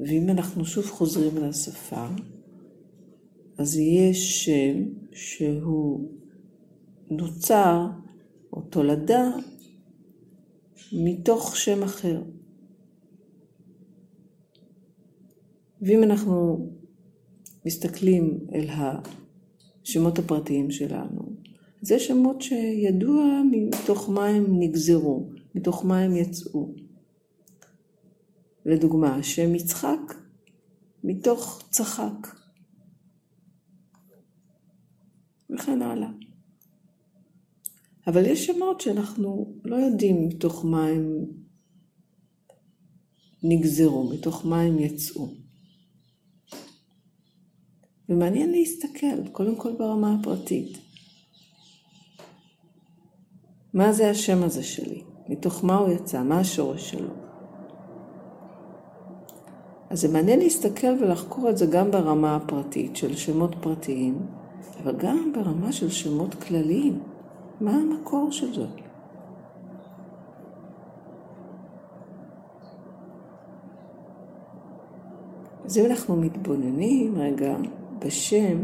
ואם אנחנו שוב חוזרים לשפה, אז יש שם שהוא נוצר או תולדה מתוך שם אחר. ואם אנחנו מסתכלים אל השמות הפרטיים שלנו, זה שמות שידוע מתוך מה הם נגזרו, מתוך מה הם יצאו. לדוגמה, שם יצחק מתוך צחק. וכן הלאה. אבל יש שמות שאנחנו לא יודעים מתוך מה הם נגזרו, מתוך מה הם יצאו. ומעניין להסתכל, קודם כל ברמה הפרטית. מה זה השם הזה שלי? מתוך מה הוא יצא? מה השורש שלו? אז זה מעניין להסתכל ולחקור את זה גם ברמה הפרטית של שמות פרטיים, אבל גם ברמה של שמות כלליים. מה המקור של זה? אז אם אנחנו מתבוננים רגע בשם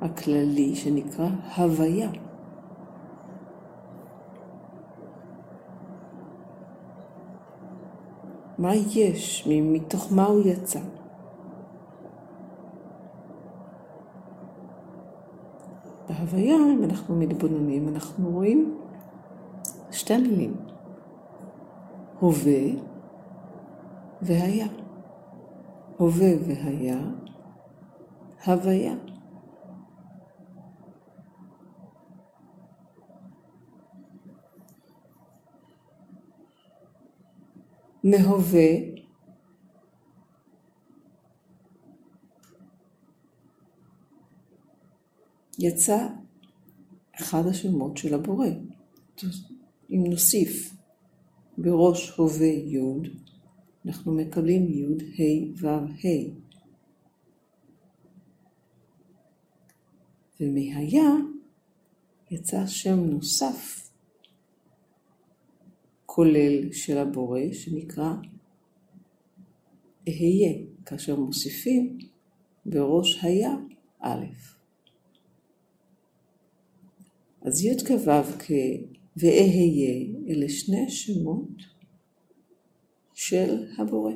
הכללי שנקרא הוויה. מה יש, מתוך מה הוא יצא. בהוויה, אם אנחנו מתבוננים, אנחנו רואים שתי מילים, הווה והיה. הווה והיה, הוויה. מהווה יצא אחד השמות של הבורא. אם נוסיף בראש הווה י', אנחנו מקבלים י' ה' ו' ה'. ומהיה יצא שם נוסף כולל של הבורא שנקרא אהיה, כאשר מוסיפים בראש היה א'. אז י' כו' כ' ואהיה אלה שני שמות של הבורא.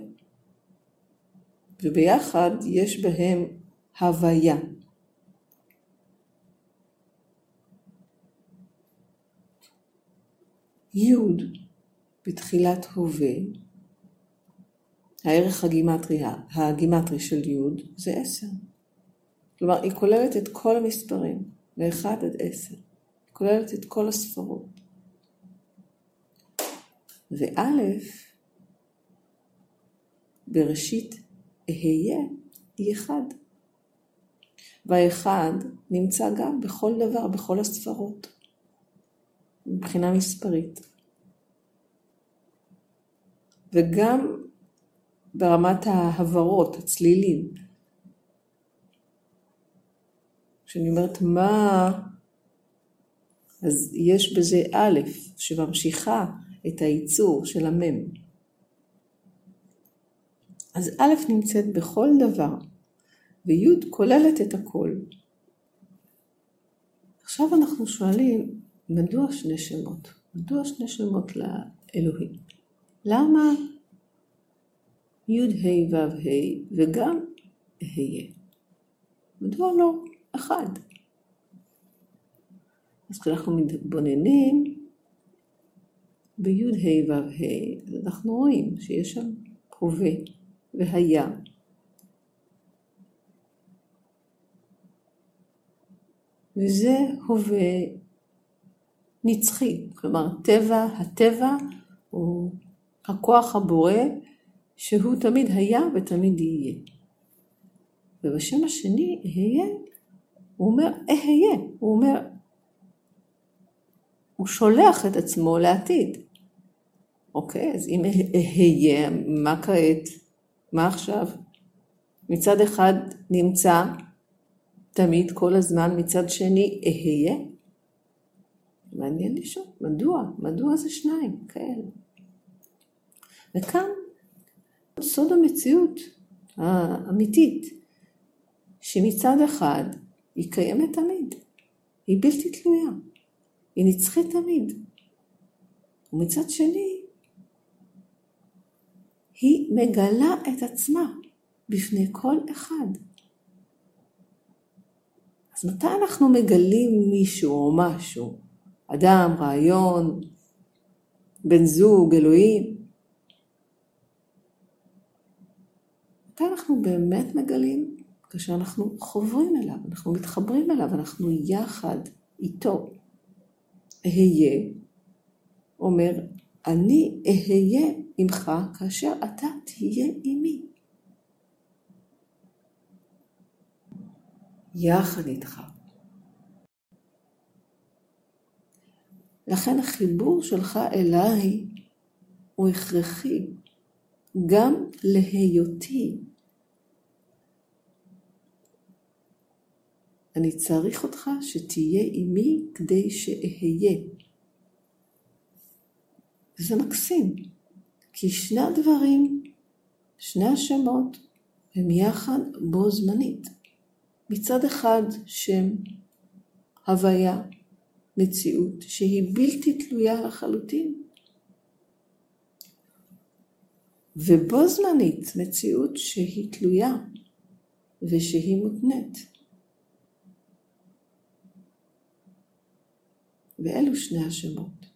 וביחד יש בהם הוויה. י' בתחילת הווה, הערך הגימטרי, הגימטרי של י' זה עשר. כלומר, היא כוללת את כל המספרים, מ-1 עד 10. היא כוללת את כל הספרות. וא', בראשית אהיה, היא אחד. והאחד נמצא גם בכל דבר, בכל הספרות, מבחינה מספרית. וגם ברמת ההברות, הצלילים. כשאני אומרת מה, אז יש בזה א', שממשיכה את הייצור של המם. אז א' נמצאת בכל דבר, וי' כוללת את הכל. עכשיו אנחנו שואלים, מדוע שני שמות? מדוע שני שמות לאלוהים? למה י' ה' ו' ה' וגם אהיה? מדוע לא אחד? אז כשאנחנו מתבוננים בי' ה' ו' ה', אנחנו רואים שיש שם הווה והיה. וזה הווה נצחי, כלומר טבע, הטבע הוא הכוח הבורא שהוא תמיד היה ותמיד יהיה. ובשם השני, אהיה, הוא אומר אהיה, הוא אומר, הוא שולח את עצמו לעתיד. אוקיי, אז אם אהיה, מה כעת? מה עכשיו? מצד אחד נמצא תמיד, כל הזמן, מצד שני אהיה? מעניין לשאול, מדוע? מדוע זה שניים כאלה? וכאן סוד המציאות האמיתית, שמצד אחד היא קיימת תמיד, היא בלתי תלויה, היא נצחית תמיד, ומצד שני היא מגלה את עצמה בפני כל אחד. אז מתי אנחנו מגלים מישהו או משהו? אדם, רעיון, בן זוג, אלוהים? מתי אנחנו באמת מגלים? כאשר אנחנו חוברים אליו, אנחנו מתחברים אליו, אנחנו יחד איתו. אהיה, אומר, אני אהיה עמך כאשר אתה תהיה עמי. יחד איתך. לכן החיבור שלך אליי הוא הכרחי גם להיותי. אני צריך אותך שתהיה עימי כדי שאהיה. וזה מקסים, כי שני הדברים, שני השמות, הם יחד בו זמנית. מצד אחד שם, הוויה, מציאות שהיא בלתי תלויה לחלוטין. ובו זמנית מציאות שהיא תלויה ושהיא מותנית. ואלו שני השמות.